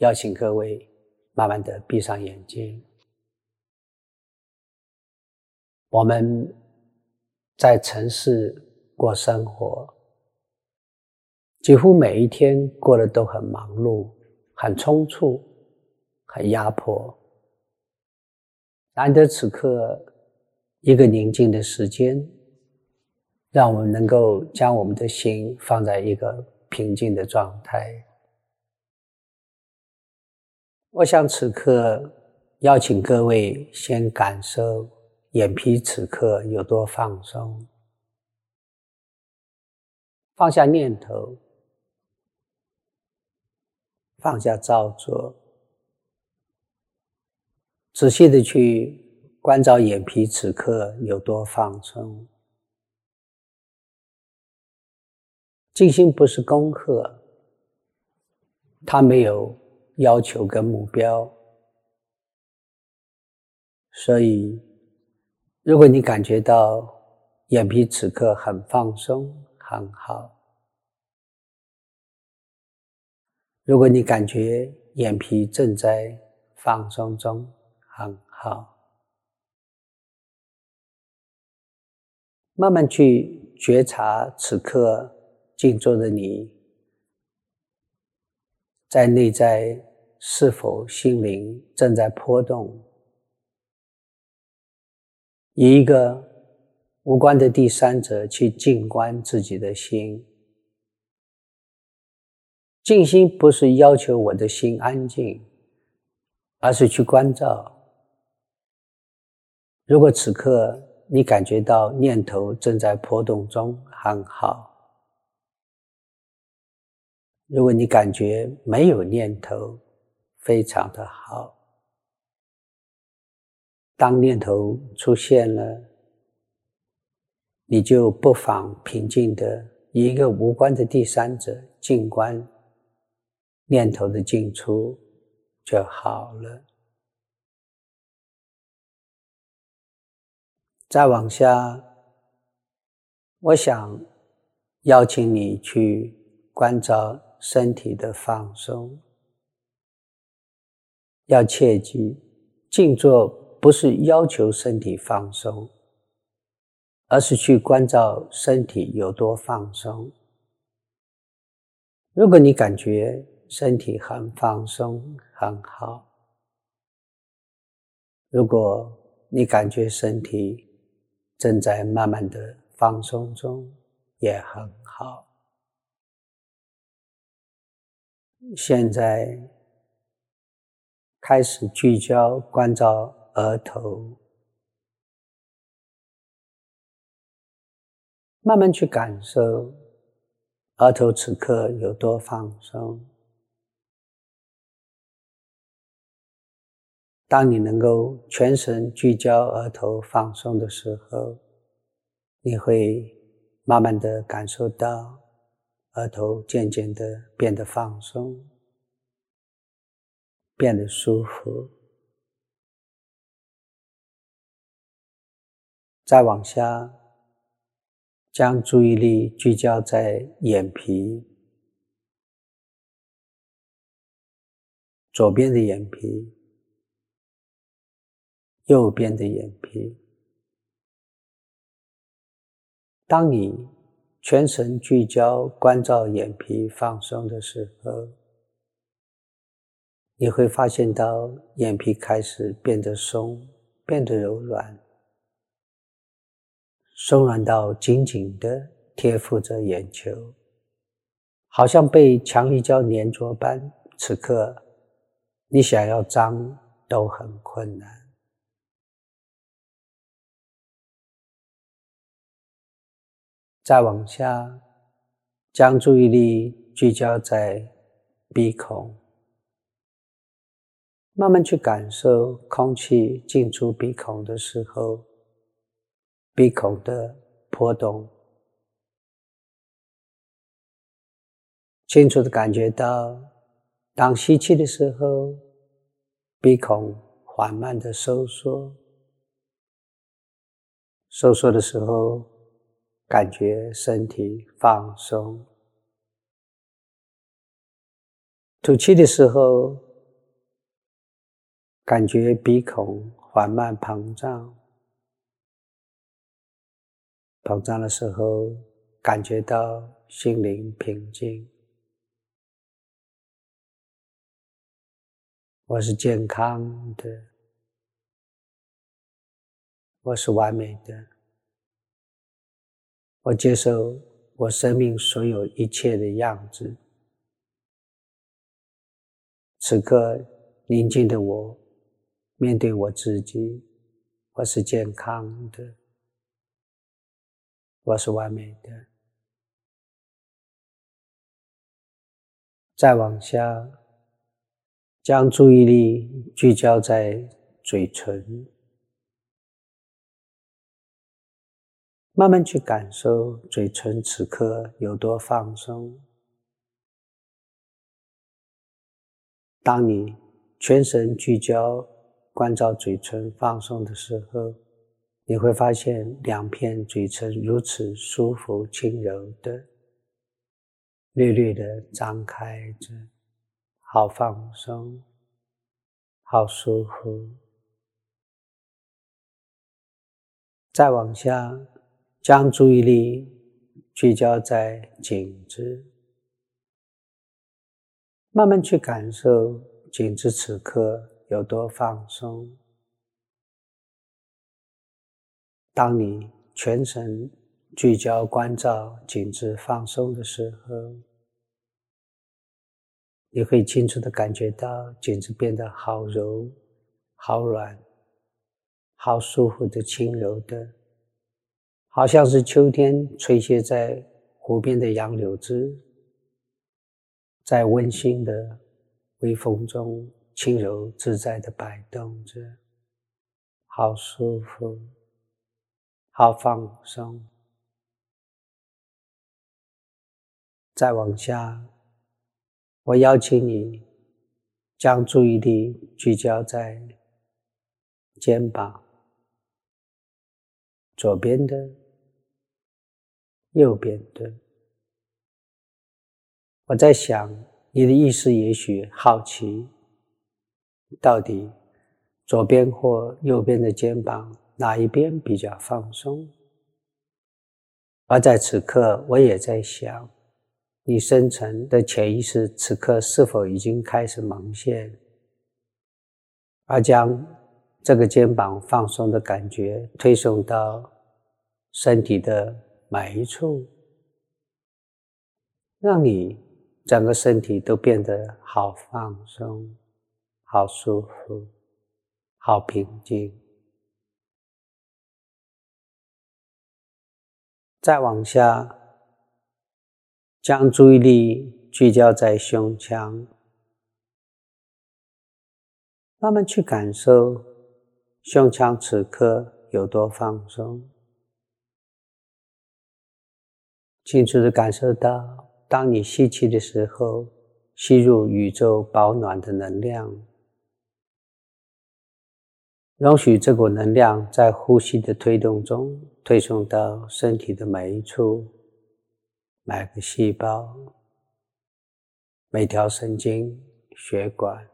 邀请各位慢慢的闭上眼睛。我们在城市过生活，几乎每一天过得都很忙碌、很匆促、很压迫。难得此刻一个宁静的时间，让我们能够将我们的心放在一个平静的状态。我想此刻邀请各位先感受。眼皮此刻有多放松？放下念头，放下造作，仔细的去关照眼皮此刻有多放松。静心不是功课，它没有要求跟目标，所以。如果你感觉到眼皮此刻很放松，很好；如果你感觉眼皮正在放松中，很好。慢慢去觉察此刻静坐的你，在内在是否心灵正在波动。以一个无关的第三者去静观自己的心，静心不是要求我的心安静，而是去关照。如果此刻你感觉到念头正在波动中，很好；如果你感觉没有念头，非常的好。当念头出现了，你就不妨平静的一个无关的第三者静观念头的进出就好了。再往下，我想邀请你去关照身体的放松，要切记静坐。不是要求身体放松，而是去关照身体有多放松。如果你感觉身体很放松，很好；如果你感觉身体正在慢慢的放松中，也很好。现在开始聚焦关照。额头，慢慢去感受额头此刻有多放松。当你能够全神聚焦额头放松的时候，你会慢慢的感受到额头渐渐的变得放松，变得舒服。再往下，将注意力聚焦在眼皮，左边的眼皮，右边的眼皮。当你全神聚焦关照眼皮放松的时候，你会发现到眼皮开始变得松，变得柔软。松软到紧紧的贴附着眼球，好像被强力胶粘着般。此刻，你想要张都很困难。再往下，将注意力聚焦在鼻孔，慢慢去感受空气进出鼻孔的时候。鼻孔的波动，清楚的感觉到，当吸气的时候，鼻孔缓慢的收缩；收缩的时候，感觉身体放松；吐气的时候，感觉鼻孔缓慢膨胀，膨胀的时候，感觉到心灵平静。我是健康的，我是完美的，我接受我生命所有一切的样子。此刻，宁静的我。面对我自己，我是健康的，我是完美的。再往下，将注意力聚焦在嘴唇，慢慢去感受嘴唇此刻有多放松。当你全神聚焦。关照嘴唇放松的时候，你会发现两片嘴唇如此舒服、轻柔的，略略的张开着，好放松，好舒服。再往下，将注意力聚焦在颈子，慢慢去感受颈子此刻。有多放松？当你全神聚焦关照颈子放松的时候，你会清楚的感觉到颈子变得好柔、好软、好舒服的轻柔的，好像是秋天吹歇在湖边的杨柳枝，在温馨的微风中。轻柔自在的摆动着，好舒服，好放松。再往下，我邀请你将注意力聚焦在肩膀，左边的、右边的。我在想，你的意思也许好奇。到底左边或右边的肩膀哪一边比较放松？而在此刻，我也在想，你深层的潜意识此刻是否已经开始萌现，而将这个肩膀放松的感觉推送到身体的每一处，让你整个身体都变得好放松。好舒服，好平静。再往下，将注意力聚焦在胸腔，慢慢去感受胸腔此刻有多放松，清楚的感受到，当你吸气的时候，吸入宇宙保暖的能量。容许这股能量在呼吸的推动中推送到身体的每一处、每个细胞、每条神经、血管，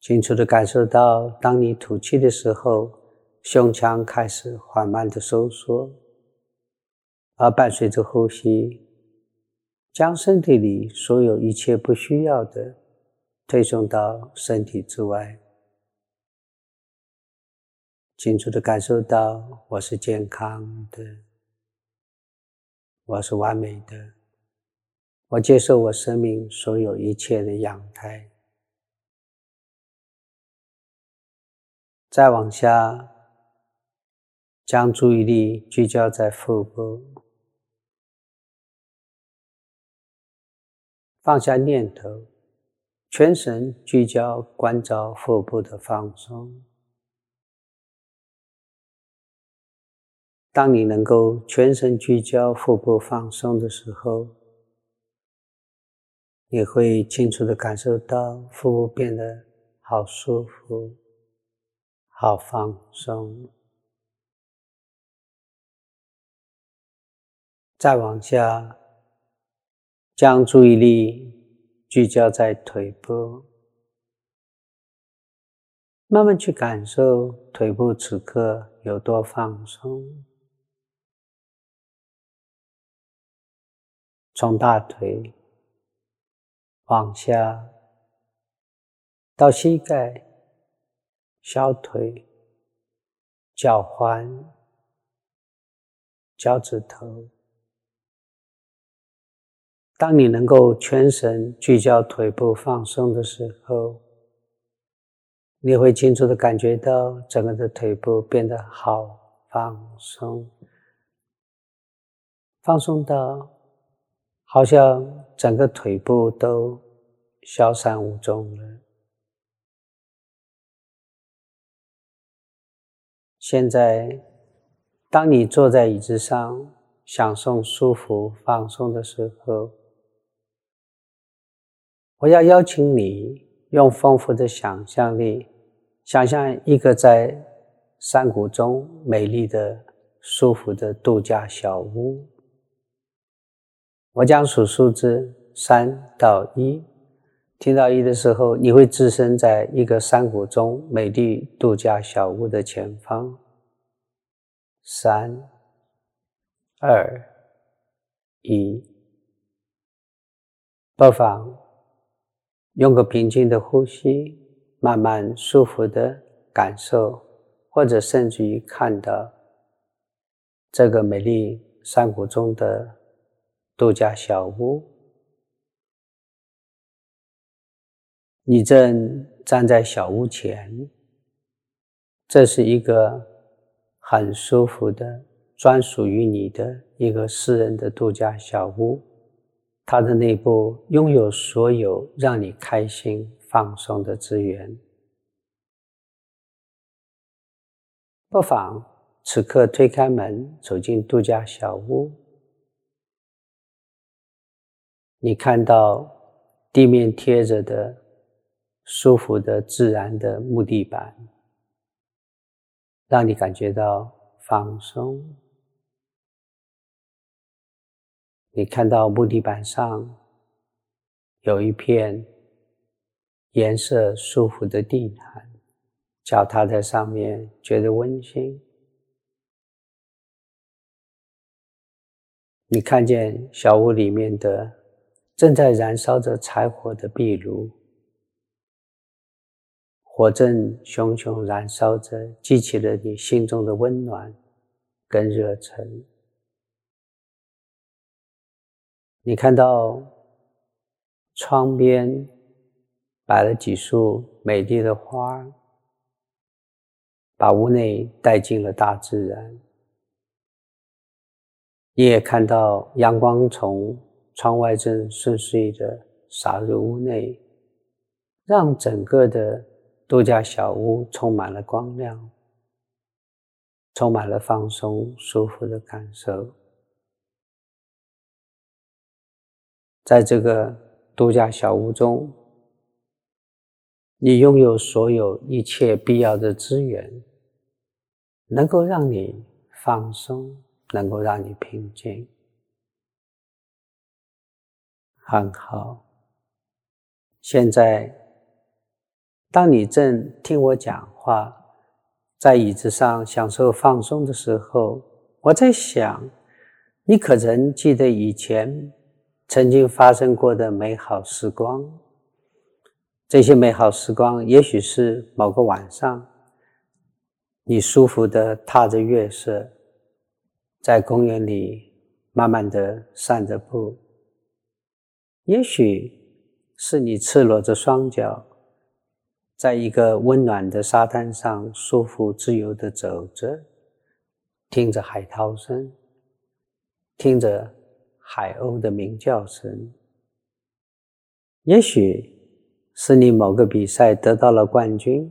清楚的感受到，当你吐气的时候，胸腔开始缓慢的收缩，而伴随着呼吸，将身体里所有一切不需要的。推送到身体之外，清楚的感受到我是健康的，我是完美的，我接受我生命所有一切的样态。再往下，将注意力聚焦在腹部，放下念头。全神聚焦，关照腹部的放松。当你能够全神聚焦腹部放松的时候，你会清楚的感受到腹部变得好舒服、好放松。再往下，将注意力。聚焦在腿部，慢慢去感受腿部此刻有多放松。从大腿往下到膝盖、小腿、脚踝、脚趾头。当你能够全神聚焦腿部放松的时候，你会清楚的感觉到整个的腿部变得好放松，放松到好像整个腿部都消散无踪了。现在，当你坐在椅子上享受舒服放松的时候，我要邀请你用丰富的想象力，想象一个在山谷中美丽的、舒服的度假小屋。我将数数字三到一，听到一的时候，你会置身在一个山谷中美丽度假小屋的前方。三、二、一，不妨。用个平静的呼吸，慢慢舒服的感受，或者甚至于看到这个美丽山谷中的度假小屋。你正站在小屋前，这是一个很舒服的、专属于你的一个私人的度假小屋。它的内部拥有所有让你开心放松的资源。不妨此刻推开门，走进度假小屋。你看到地面贴着的舒服的自然的木地板，让你感觉到放松。你看到木地板上有一片颜色舒服的地毯，脚踏在上面觉得温馨。你看见小屋里面的正在燃烧着柴火的壁炉，火正熊熊燃烧着，激起了你心中的温暖跟热忱。你看到窗边摆了几束美丽的花，把屋内带进了大自然。你也看到阳光从窗外正顺遂的洒入屋内，让整个的度假小屋充满了光亮，充满了放松、舒服的感受。在这个度假小屋中，你拥有所有一切必要的资源，能够让你放松，能够让你平静。很好。现在，当你正听我讲话，在椅子上享受放松的时候，我在想，你可曾记得以前？曾经发生过的美好时光，这些美好时光，也许是某个晚上，你舒服的踏着月色，在公园里慢慢的散着步；也许是你赤裸着双脚，在一个温暖的沙滩上舒服自由的走着，听着海涛声，听着。海鸥的鸣叫声，也许是你某个比赛得到了冠军，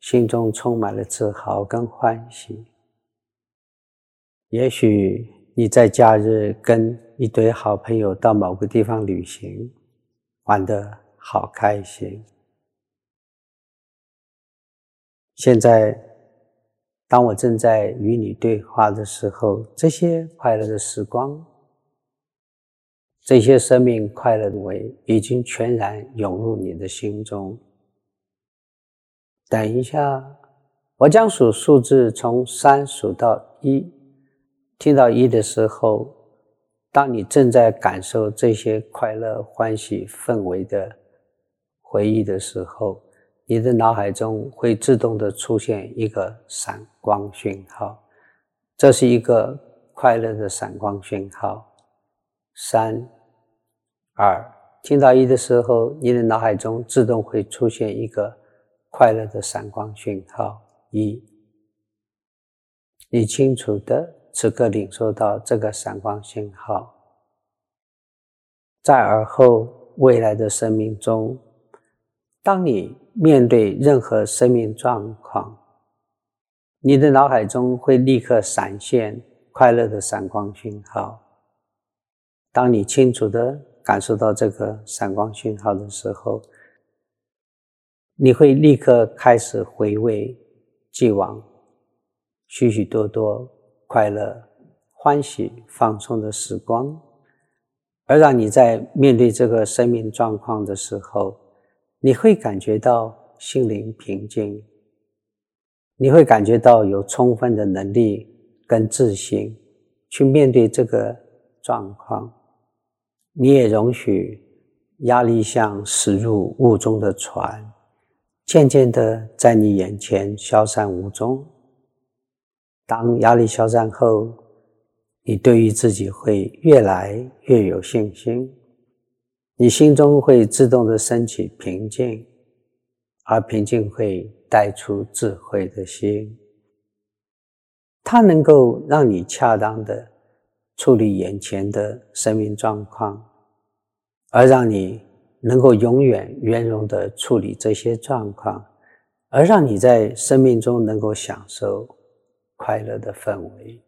心中充满了自豪跟欢喜；也许你在假日跟一堆好朋友到某个地方旅行，玩得好开心。现在，当我正在与你对话的时候，这些快乐的时光。这些生命快乐的味已经全然涌入你的心中。等一下，我将数数字从三数到一，听到一的时候，当你正在感受这些快乐、欢喜氛围的回忆的时候，你的脑海中会自动的出现一个闪光讯号，这是一个快乐的闪光讯号。三、二，听到一的时候，你的脑海中自动会出现一个快乐的闪光讯号。一，你清楚的此刻领受到这个闪光信号，在而后未来的生命中。当你面对任何生命状况，你的脑海中会立刻闪现快乐的闪光讯号。当你清楚的感受到这个闪光讯号的时候，你会立刻开始回味既往许许多多快乐、欢喜、放松的时光，而让你在面对这个生命状况的时候。你会感觉到心灵平静，你会感觉到有充分的能力跟自信去面对这个状况。你也容许压力像驶入雾中的船，渐渐的在你眼前消散无踪。当压力消散后，你对于自己会越来越有信心。你心中会自动的升起平静，而平静会带出智慧的心，它能够让你恰当的处理眼前的生命状况，而让你能够永远圆融的处理这些状况，而让你在生命中能够享受快乐的氛围。